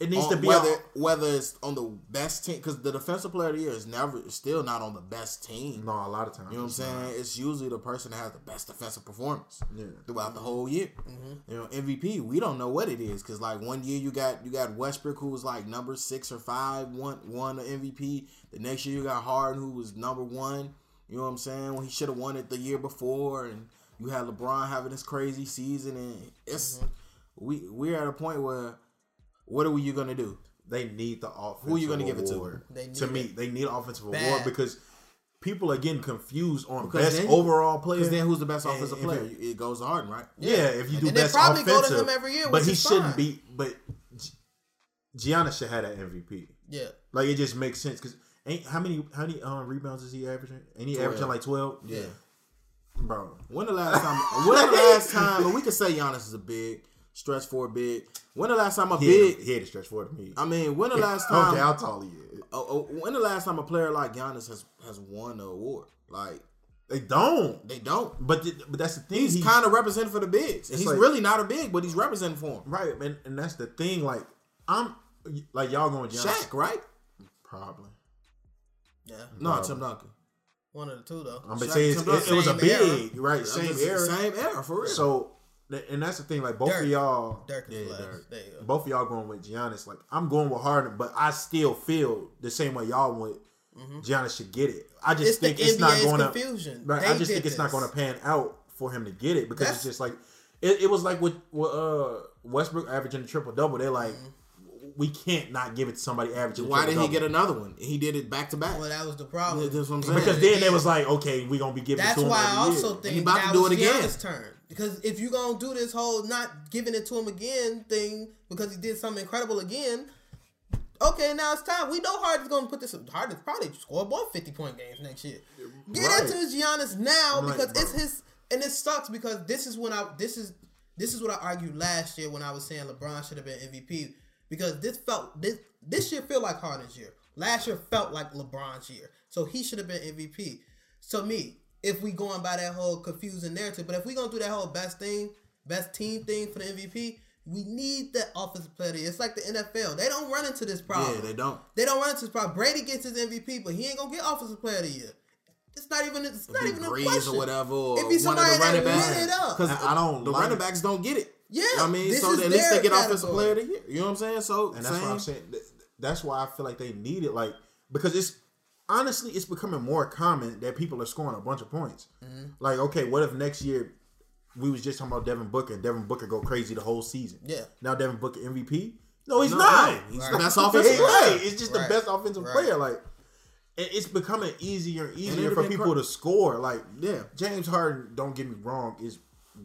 It needs on- to be whether a- whether it's on the best team because the defensive player of the year is never still not on the best team. No, a lot of times. You know what I'm saying? It's usually the person that has the best defensive performance Yeah. throughout the whole year. Mm-hmm. You know, MVP, we don't know what it is because like one year you got you got Westbrook who was like number six or five, won won an MVP. The next year you got Harden who was number one. You know what I'm saying? When he should have won it the year before, and you had LeBron having this crazy season, and it's Mm-hmm. we we're at a point where what are you gonna do? They need the offensive. Who are you gonna give it to? They need to me, it. they need offensive Bad. award because people are getting confused on Because best then- overall player. Because then who's the best And offensive if player? it- It goes to Harden, right? Yeah, if you do And they best probably go to offensive, him every year, but he shouldn't fine. be. But Gi- Giannis should have that MVP. Yeah. Like it just makes sense because ain't how many how many um, rebounds is he averaging? Ain't he averaging like twelve? Yeah. bro. When the last time? When the last time? And we can say Giannis is a big stretch for a big. When the last time a He big? had, he had to stretch for me. I mean, when the last time? care how tall he is. oh, oh, when the last time a player like Giannis has has won an award? Like They don't. they don't. But th- but that's the thing. He's, kind of representing for the bigs. He's like- really not a big, but he's representing for him. right, and, and that's the thing. Like I'm like y'all going Giannis. Shaq, right? Probably. Yeah. No, Probably. Tim Duncan. One of the two though. I'm gonna Shaq say it's, Tim Duncan. it, it was a Same era. big right, same Just era. Same era for real. So th- and that's the thing. Like both Dirk. of y'all, Dirk is Yeah. Dirk. There you go. both of y'all going with Giannis. Like I'm going with Harden, but I still feel the same way y'all would. Giannis should get it. I just Mm-hmm. It's the think it's not NBA's going to. Right, They I just did think it's not going to pan out for him to get it because That's- it's just like it, it was like with, with uh, Westbrook averaging the triple double. They're like, we can't not give it to somebody averaging. Mm-hmm. Why did he get another one? He did it back to back. Well, that was the problem. That's what I'm saying. Because then they was like, okay, we're gonna be giving That's it to him why every I also year. think he about that to do it again. Giannis' turn. Because if you're gonna do this whole not giving it to him again thing because he did something incredible again, okay, now it's time. We know Harden's gonna put this. Harden's probably score above 50 point games next year. Get Right. it to Giannis now like, because it's his and it sucks because this is when I this is this is what I argued last year when I was saying LeBron should have been MVP because this felt this this year feel like Harden's year. Last year felt like LeBron's year, so he should have been MVP. So me, if we going by that whole confusing narrative. But if we gonna do that whole best thing, best team thing for the MVP, we need that offensive player. of the year. It's like the NFL. They don't run into this problem. Yeah, they don't. They don't run into this problem. Brady gets his MVP, but he ain't gonna get offensive player of the year. It's not even. It's not Be even a Brees question. or whatever, or It'd be somebody that backs. lit it up. Because I don't the like- running backs don't get it. Yeah, I mean, this so is at least they their get offensive player of the year. You know what I'm saying? So And that's same. what I'm saying. That's why I feel like they need it. Like because it's honestly it's becoming more common that people are scoring a bunch of points. Mm-hmm. Like okay, what if next year we was just talking about Devin Booker and Devin Booker go crazy the whole season? Yeah. Now Devin Booker MVP? No, he's No, not. no, he's Right. the best offensive right. player. It's just Right. the best offensive Right. player. Like it's becoming easier and easier it'd for people cra- to score. Like Yeah. James Harden, don't get me wrong, is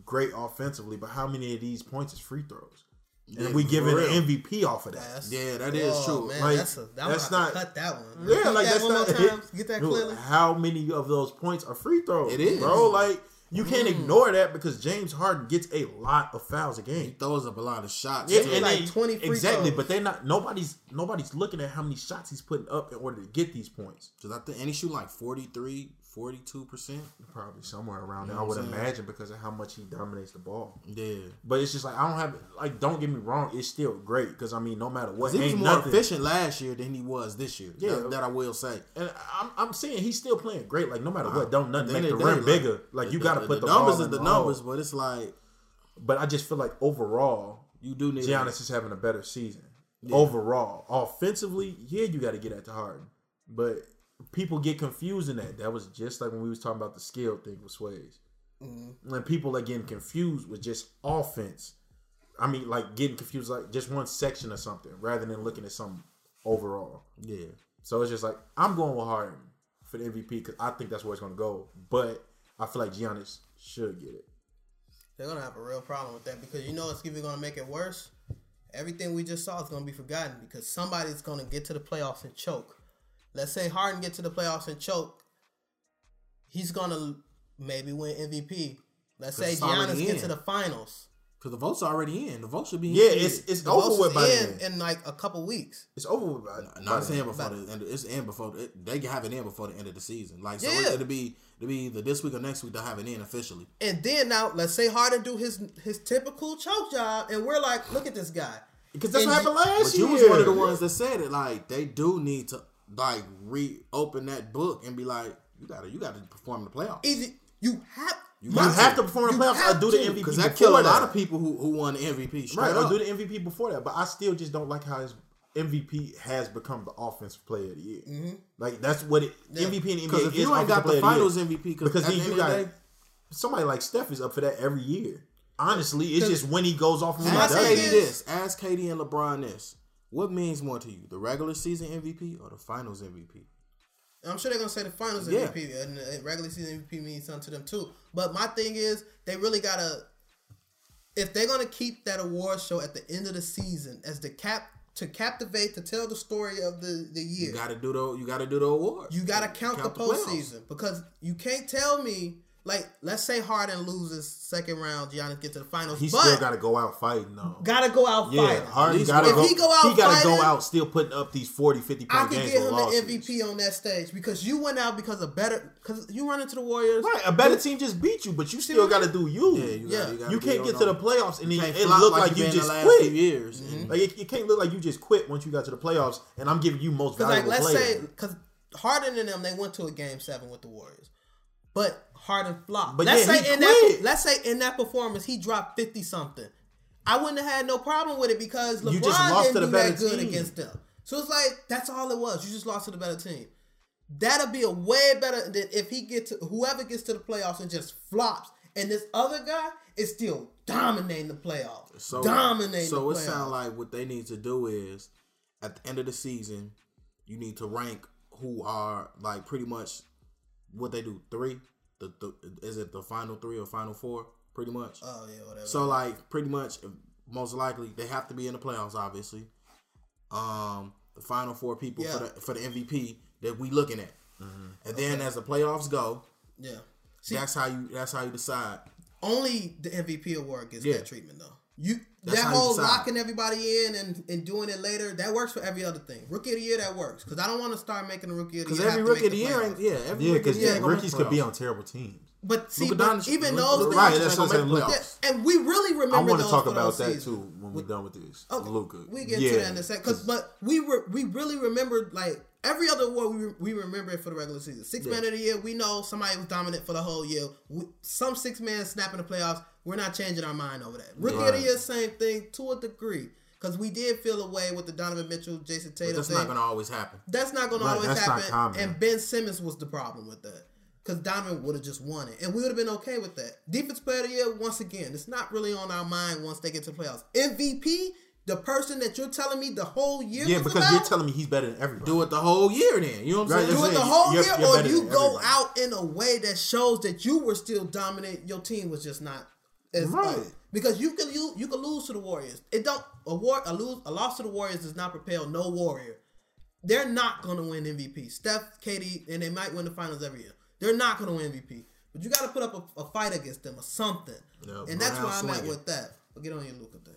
great offensively, but how many of these points is free throws? Yeah, And we for giving an MVP off of that. That's- Yeah, that is Whoa, true. Man, Like, that's a, I'm that's not- cut that one. Yeah, Repeat like that that's one not more time. Get that Dude, clearly. How many of those points are free throws? It is. bro. Like you can't Mm. ignore that because James Harden gets a lot of fouls a game. He throws up a lot of shots. Yeah, too. and like they- 20 free exactly, throws. but they're not. Nobody's nobody's looking at how many shots he's putting up in order to get these points. Cause I think and he shoot like 43, 42 percent. Probably somewhere around there, know I would saying? imagine, because of how much he dominates the ball. Yeah, But it's just like I don't have like. Don't get me wrong, it's still great because I mean, no matter what, he was more nothing. efficient last year than he was this year. Yeah. that, that I will say. And I'm, I'm saying he's still playing great. Like no matter what, uh-huh. don't nothing make the the rim bigger. Like you got to put the, numbers ball is in the hole. numbers, but it's like But I just feel like overall, you do need Giannis is having a better season. Overall, offensively, yeah, you got to get at the Harden, but people get confused in that. That was just like when we was talking about the skill thing with Sways. Mm-hmm. When people are getting confused with just offense, I mean, like getting confused like just one section or something rather than looking at something overall. Yeah, So it's just like I'm going with Harden for the MVP because I think that's where it's going to go. But I feel like Giannis should get it. They're gonna have a real problem with that because you know it's even gonna make it worse. Everything we just saw is gonna be forgotten because somebody's gonna get to the playoffs and choke. Let's say Harden get to the playoffs and choke. He's gonna maybe win MVP. Let's say it's already Giannis get in. to the finals. because the votes are already in. The votes should be in. Yeah, it's it's The over votes with is by in then. in like a couple weeks. It's over with by, by Not saying before the end. It's in before it, they can have it in before the end of the season. Like so, Yeah. it'll be it'll be either this week or next week. They'll have it in officially. And then now let's say Harden do his his typical choke job, and we're like, look at this guy. Because that's And what happened last But year. you was one of the ones that said it. Like they do need to like reopen that book and be like, you gotta you gotta perform in the playoffs. Easy, you have You have to perform in the You playoffs or do the MVP Because that killed a lot of people who, who won the MVP straight Right, or up. do the MVP before that. But I still just don't like how his MVP has become the offensive player of the year. Mm-hmm. Like that's what it MVP and NBA if is you ain't got the Finals year. MVP, because because then the you got somebody like Steph is up for that every year. Honestly, it's just when he goes off and when he ask KD is- it. this. Ask KD and LeBron this. What means more to you, the regular season MVP or the Finals MVP? I'm sure they're gonna say the finals Yeah. MVP and the regular season MVP means something to them too. But my thing is, they really gotta, if they're gonna keep that award show at the end of the season as the cap to captivate to tell the story of the the year, You gotta do the you gotta do the award. you gotta count, the playoffs. postseason because you can't tell me like let's say Harden loses second round, Giannis get to the finals, He but still got to go out fighting though. gotta go out Yeah, fighting. Harden least got to if go. he go out he got to go out still putting up these 40, 50 I point could games give with him the. MVP on that stage because you went out because of better because you run into the Warriors. Right, a better team just beat you, but you still got to do you. Yeah, you, gotta, you, gotta You can't get to the playoffs and You it, can't it look like, you've you just the last quit. few years. Mm-hmm. Like it, it can't look like you just quit once you got to the playoffs, and I'm giving you most Because like let's player. say because Harden and them they went to a game seven with the Warriors, but Harden flopped. But let's yeah, say in that let's say in that performance he dropped fifty something. I wouldn't have had no problem with it because LeBron You just lost didn't to the do better that good team. against them. So it's like that's all it was. You just lost to the better team. That'll be a way better than if he gets to whoever gets to the playoffs and just flops, and this other guy is still dominating the playoffs. So dominating. So it sounds like what they need to do is at the end of the season, you need to rank who are like pretty much what they do. Three, the, the is it the final three or final four? Pretty much. Oh yeah, whatever. So like pretty much, most likely they have to be in the playoffs. Obviously, um, the final four people for the for the MVP that we looking at, and then as the playoffs go, yeah. See, that's how you that's how you decide. only the MVP award gets Yeah. that treatment though. You That's that whole locking everybody in and, and doing it later that works for every other thing. Rookie of the year that works because I don't want to start making the rookie of the year Because every rookie of the year, playoffs. yeah, every Yeah, because the year ain't gonna rookies could be on terrible teams. But see, Luka but Doncic- even Luka- those Luka things, Right, that's what I'm saying. Look, and we really remember. I want to talk about that seasons. too when we're done with this. Okay, Luka. we get yeah. to that in a second. Cause, but we were we really remember like every other award we, we remember it for the regular season. Six man of the year, we know somebody was dominant for the whole year. We, some six man snap in the playoffs. We're not changing our mind over that. Rookie of the year, same thing to a degree. Because we did feel away with the Donovan Mitchell, Jayson But Tatum that's thing. not gonna always happen. That's not going to always happen. And Ben Simmons was the problem with that. Because Donovan would have just won it. And we would have been okay with that. Defense player of the year, once again, it's not really on our mind once they get to the playoffs. MVP, the person that you're telling me the whole year Yeah, was because about, you're telling me he's better than everybody. Do it the whole year then. You know what I'm Right, saying? do it the whole you're- year, you're or you go everybody. out in a way that shows that you were still dominant. Your team was just not as Right. uh, because you can you you can lose to the Warriors. It don't a war a lose a loss to the Warriors does not propel no Warrior. They're not gonna win MVP. Steph, KD, and they might win the finals every year. They're not gonna win MVP. But you got to put up a, a fight against them or something. Yeah, and that's run where I'm at with that. But get on your Luka thing.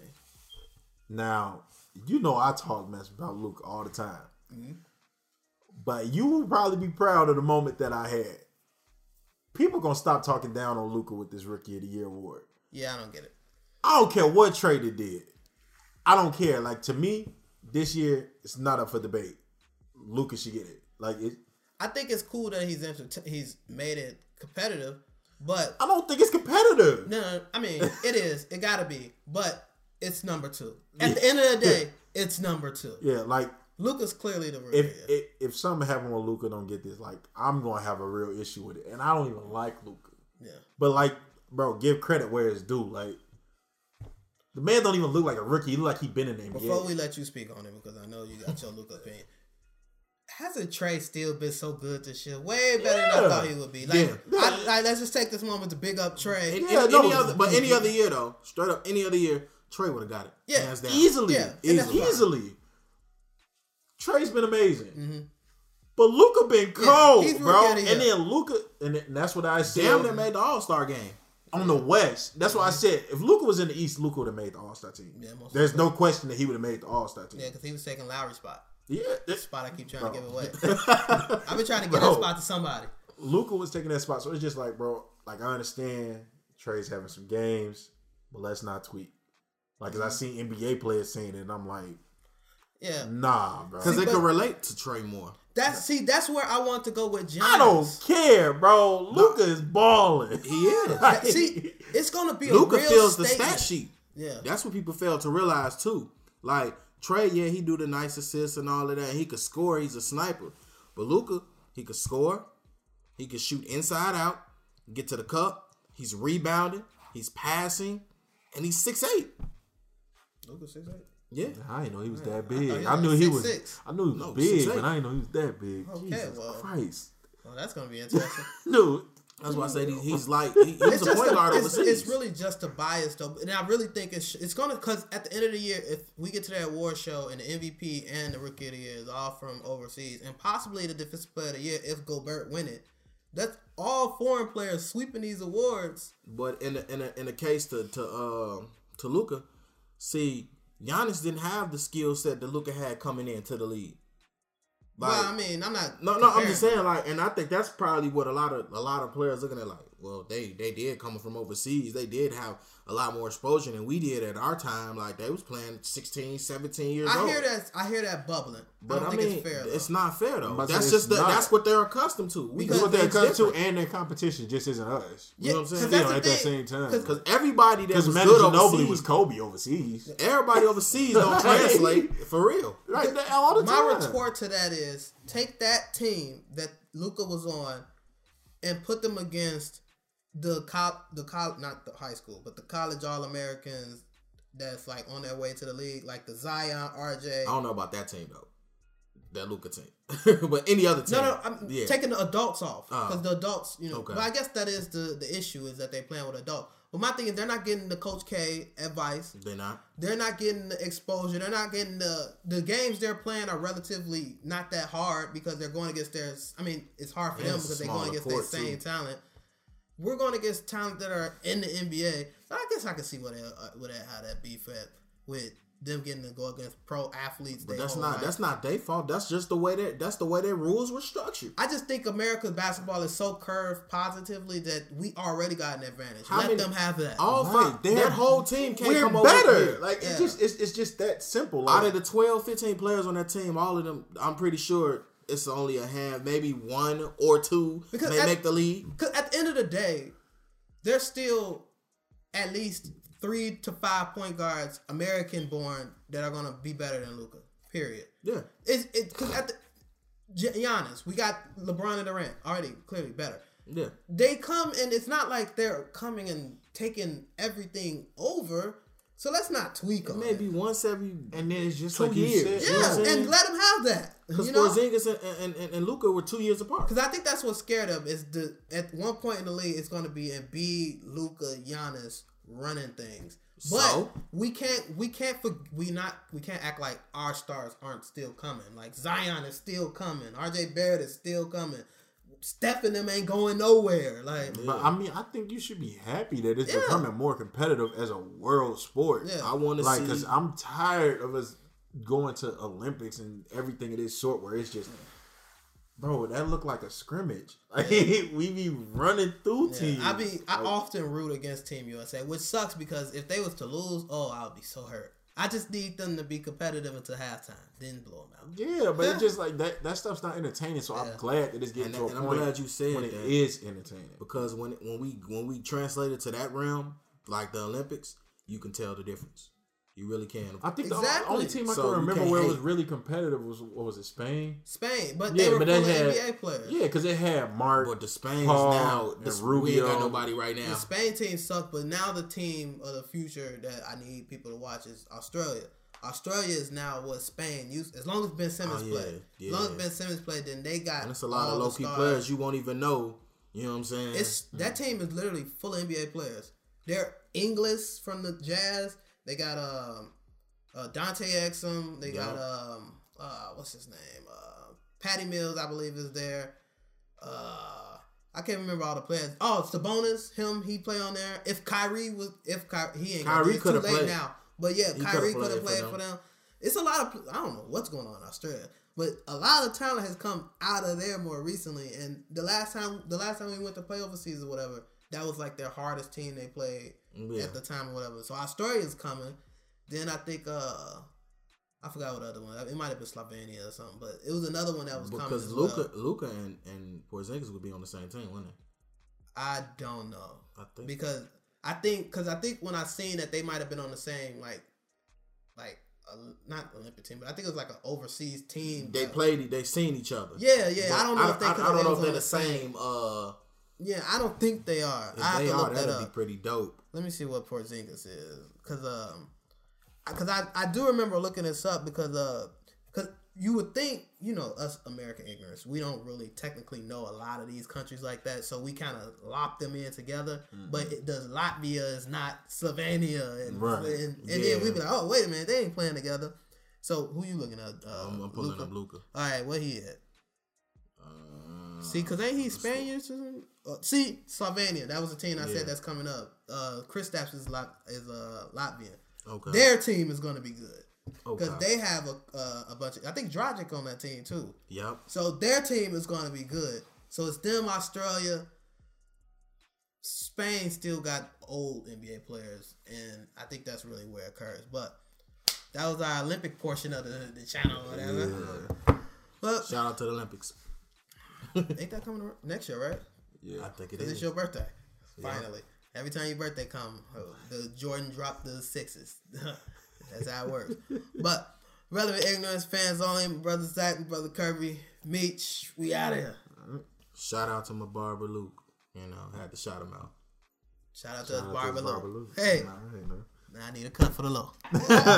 Now, you know I talk mess about Luke all the time. Mm-hmm. But you will probably be proud of the moment that I had. People gonna stop talking down on Luka with this Rookie of the Year award. Yeah, I don't get it. I don't care what trade it did. I don't care. Like to me, this year it's not up for debate. Luka should get it. Like it, I think it's cool that he's he's made it competitive, but I don't think it's competitive. No, no, I mean it is. It gotta be, but it's number two. At the end of the day, it's number two. Yeah, like Luka's clearly the rookie. if if, if something happen with Luka don't get this, like I'm gonna have a real issue with it. And I don't even like Luka. yeah, But like, bro, give credit where it's due. Like the man don't even look like a rookie. He look like he been in the NBA. before we let you speak on it, because I know you got your Luka opinion. Hasn't Trae still been so good this year? Way better than I thought he would be. Like, Yeah. I, like, let's just take this moment to big up Trae. Yeah, any, no, any other, but any other year though, straight up, any other year, Trae would have got it. Yeah, hands down. easily, Yeah, easily, that's easily. Trae's been amazing, but Luka been Mm-hmm. Yeah, cold, bro. And then Luka, and that's what I said. Damn, that made the All Star game. on the West. That's why I said if Luka was in the East, Luka would have made the All Star team. Yeah, most There's no question that he would have made the All Star team. Yeah, because he was taking Lowry's spot. Yeah, The spot I keep trying to give away. I've been trying to get Bro. that spot to somebody. Luka was taking that spot, so it's just like, bro, like I understand Trae's having some games, but let's not tweet. Like, cause I seen NBA players saying it, and I'm like, Yeah, nah, bro. Because they but- could relate to Trae more. that's see, that's where I want to go with Giannis. I don't care, bro. Luka is balling. He is. Like, See, it's gonna be Luka real fills the stat sheet. Yeah. That's what people fail to realize too. Like Trae, yeah, he do the nice assists and all of that. He could score. He's a sniper. But Luka, he could score. He could shoot inside out, get to the cup. He's rebounding. He's passing, and he's six eight. Luka six eight. Yeah. I didn't know he was that big. thought he I, knew like he 6'6". was. I knew he was No, big, 6'8". but I didn't know he was that big. Okay, Jesus well. Christ, Well, that's gonna be interesting. dude. That's why I say he- he's like he, he was it's a just point a- guard it's, overseas. it's really just a bias though, and I really think it's it's gonna because at the end of the year, if we get to that award show and the MVP and the Rookie of the Year is all from overseas, and possibly the Defensive Player of the Year if Gobert win it, that's all foreign players sweeping these awards. But in the, in the, in the case to to uh, to Luka, see Giannis didn't have the skill set that Luka had coming into the league. Like, well, I mean, I'm not. no, no, I'm just saying like, and I think that's probably what a lot of a lot of players looking at like, well, they they did coming from overseas, they did have a lot more exposure than we did at our time. Like they was playing 16, 17 years I old. hear that. I hear that bubbling. But I don't I, think mean, it's fair. It's not fair though. about to That's just the, that's what they're accustomed to. We Because What they're things accustomed to, and their competition just isn't us. You know what I'm saying? that's You know, the at that thing. same time, 'Cause- Because everybody that Because was Manu good Ginobili overseas, was Kobe overseas. everybody overseas don't translate for real. Right, that- all the My time. retort to that is take that team that Luka was on and put them against the col the col not the high school, but the college all Americans that's like on their way to the league, like the Zion, RJ. I don't know about that team though. That Luka team, but any other team. No, no, I'm yeah. taking the adults off because ah. the adults, you know. Okay. But I guess that is the the issue is that they playing with adults. But my thing is they're not getting the Coach K advice. They're not. They're not getting the exposure. They're not getting the the games they're playing are relatively not that hard because they're going against their. I mean, it's hard for And them because they're going against their same too. talent. We're going against talent that are in the NBA. So I guess I can see what that, uh, what that, how that beef at with them getting to go against pro athletes. But that's not life. that's not their fault. That's just the way that that's the way their rules were structured. I just think America's basketball is so curved positively that we already got an advantage. How Let many- them have that. All Right, five, they're- that whole team can't We're come over better. here. Like Yeah. it's just it's, it's just that simple. Like, Out of the 12, 15 players on that team, all of them, I'm pretty sure it's only a hand, maybe one or two Because may at- make the league. Because at the end of the day, there's still at least three to five point guards, American born, that are gonna be better than Luka. Period. Yeah. It's it because at the Gi- Giannis, we got LeBron and Durant already clearly better. Yeah. They come and it's not like they're coming and taking everything over. So let's not tweak on Maybe it. once every and then it's just two like years. said. You know Yeah, and let them have that. Because You know? Porzingis and, and, and, and Luka were two years apart. Because I think that's what's scared of is the at one point in the league it's going to be Embiid, Luka, Giannis running things. But So? we can't we can't we not we can't act like our stars aren't still coming. Like Zion is still coming. RJ Barrett is still coming. Steph and them ain't going nowhere. Like But I mean, I think you should be happy that it's Yeah. becoming more competitive as a world sport. Yeah. I want to like see. because I'm tired of us going to Olympics and everything of this sort where it's just, bro, that looked like a scrimmage. Like we be running through yeah, teams. I be I Like, often root against Team USA, which sucks because if they was to lose, oh, I would be so hurt. I just need them to be competitive until halftime, then blow them out. yeah, but Yeah. it's just like that. That stuff's not entertaining. So Yeah. I'm glad that it's getting And- to a and I'm glad you said when it that. is entertaining. because when when we when we translate it to that realm, like the Olympics, you can tell the difference. You really can. I think the only team I So can remember can't where it was really competitive was what was it Spain? Spain, but Yeah, they were but full they had- NBA players. Yeah, because it had Marc. but the Spain's Paul now, and this, we ain't got nobody right now. The Spain team sucked, but now the team of the future that I need people to watch is Australia. Australia is now what Spain used. As long as Ben Simmons Oh, yeah, played, as long as. Ben Simmons played, then they got. And it's a lot of low key stars. players you won't even know. You know what I'm saying? It's that team is literally full of NBA players. They're Ingles from the Jazz. They got um uh, Dante Exum. They got um uh what's his name? Uh Patty Mills, I believe, is there. Uh I can't remember all the players. Oh, Sabonis, him, he play on there. If Kyrie was, if Kyrie, he ain't. Kyrie could coulda played. now, but yeah, He Kyrie could played played for them. It's a lot of. I don't know what's going on in Australia, but a lot of talent has come out of there more recently. And the last time, the last time we went to play overseas or whatever, that was like their hardest team they played Yeah. at the time or whatever. So Australia's coming. Then I think uh I forgot what other one. It might have been Slovenia or something, but it was another one that was coming. because Luka, well. Luka and and Porzingis would be on the same team, wouldn't they? I don't know I think. because I think because I think when I seen that they might have been on the same like like uh, not Olympic team, but I think it was like an overseas team. They that- played. They seen each other. Yeah, yeah. But I don't know if they. I, I don't know if they're the same. Uh, Yeah, I don't think they are. if I have they to are, look that that'd be pretty dope. Let me see what Porzingis is, cause um, cause I I do remember looking this up because uh, cause you would think you know us American ignorance, we don't really technically know a lot of these countries like that, so we kind of lop them in together. Mm-hmm. But it does Latvia is not Slovenia, and Right. and, and then Yeah. we be like, oh wait a minute, they ain't playing together. So who you looking at? Uh, I'm, I'm pulling up Luka. All right, what he at? Uh, See, cause ain't he Spaniards? Uh, see, Slovenia. That was the team I Yeah. said that's coming up. Uh, Kristaps is Lat- is uh, Latvian. okay. Their team is going to be good because okay. they have a uh, a bunch of. I think Dragic on that team too. Yep. So their team is going to be good. So it's them, Australia. Spain still got old NBA players, and I think that's really where it occurs. But that was our Olympic portion of the, the channel, or whatever. But Shout out to the Olympics. ain't that coming next year, right? I think it Because it's your birthday. Finally. Every time your birthday come, the Jordan dropped the sixes. That's how it works. but relevant ignorance, fans only, brother Zach and brother Kirby, Meech, we out of here. Shout out to my barber Luke. You know, I had to shout him out. Shout out to Shout out to Barber Barber Lou. Lou. Hey, Nah, I ain't now I need a cut for the low.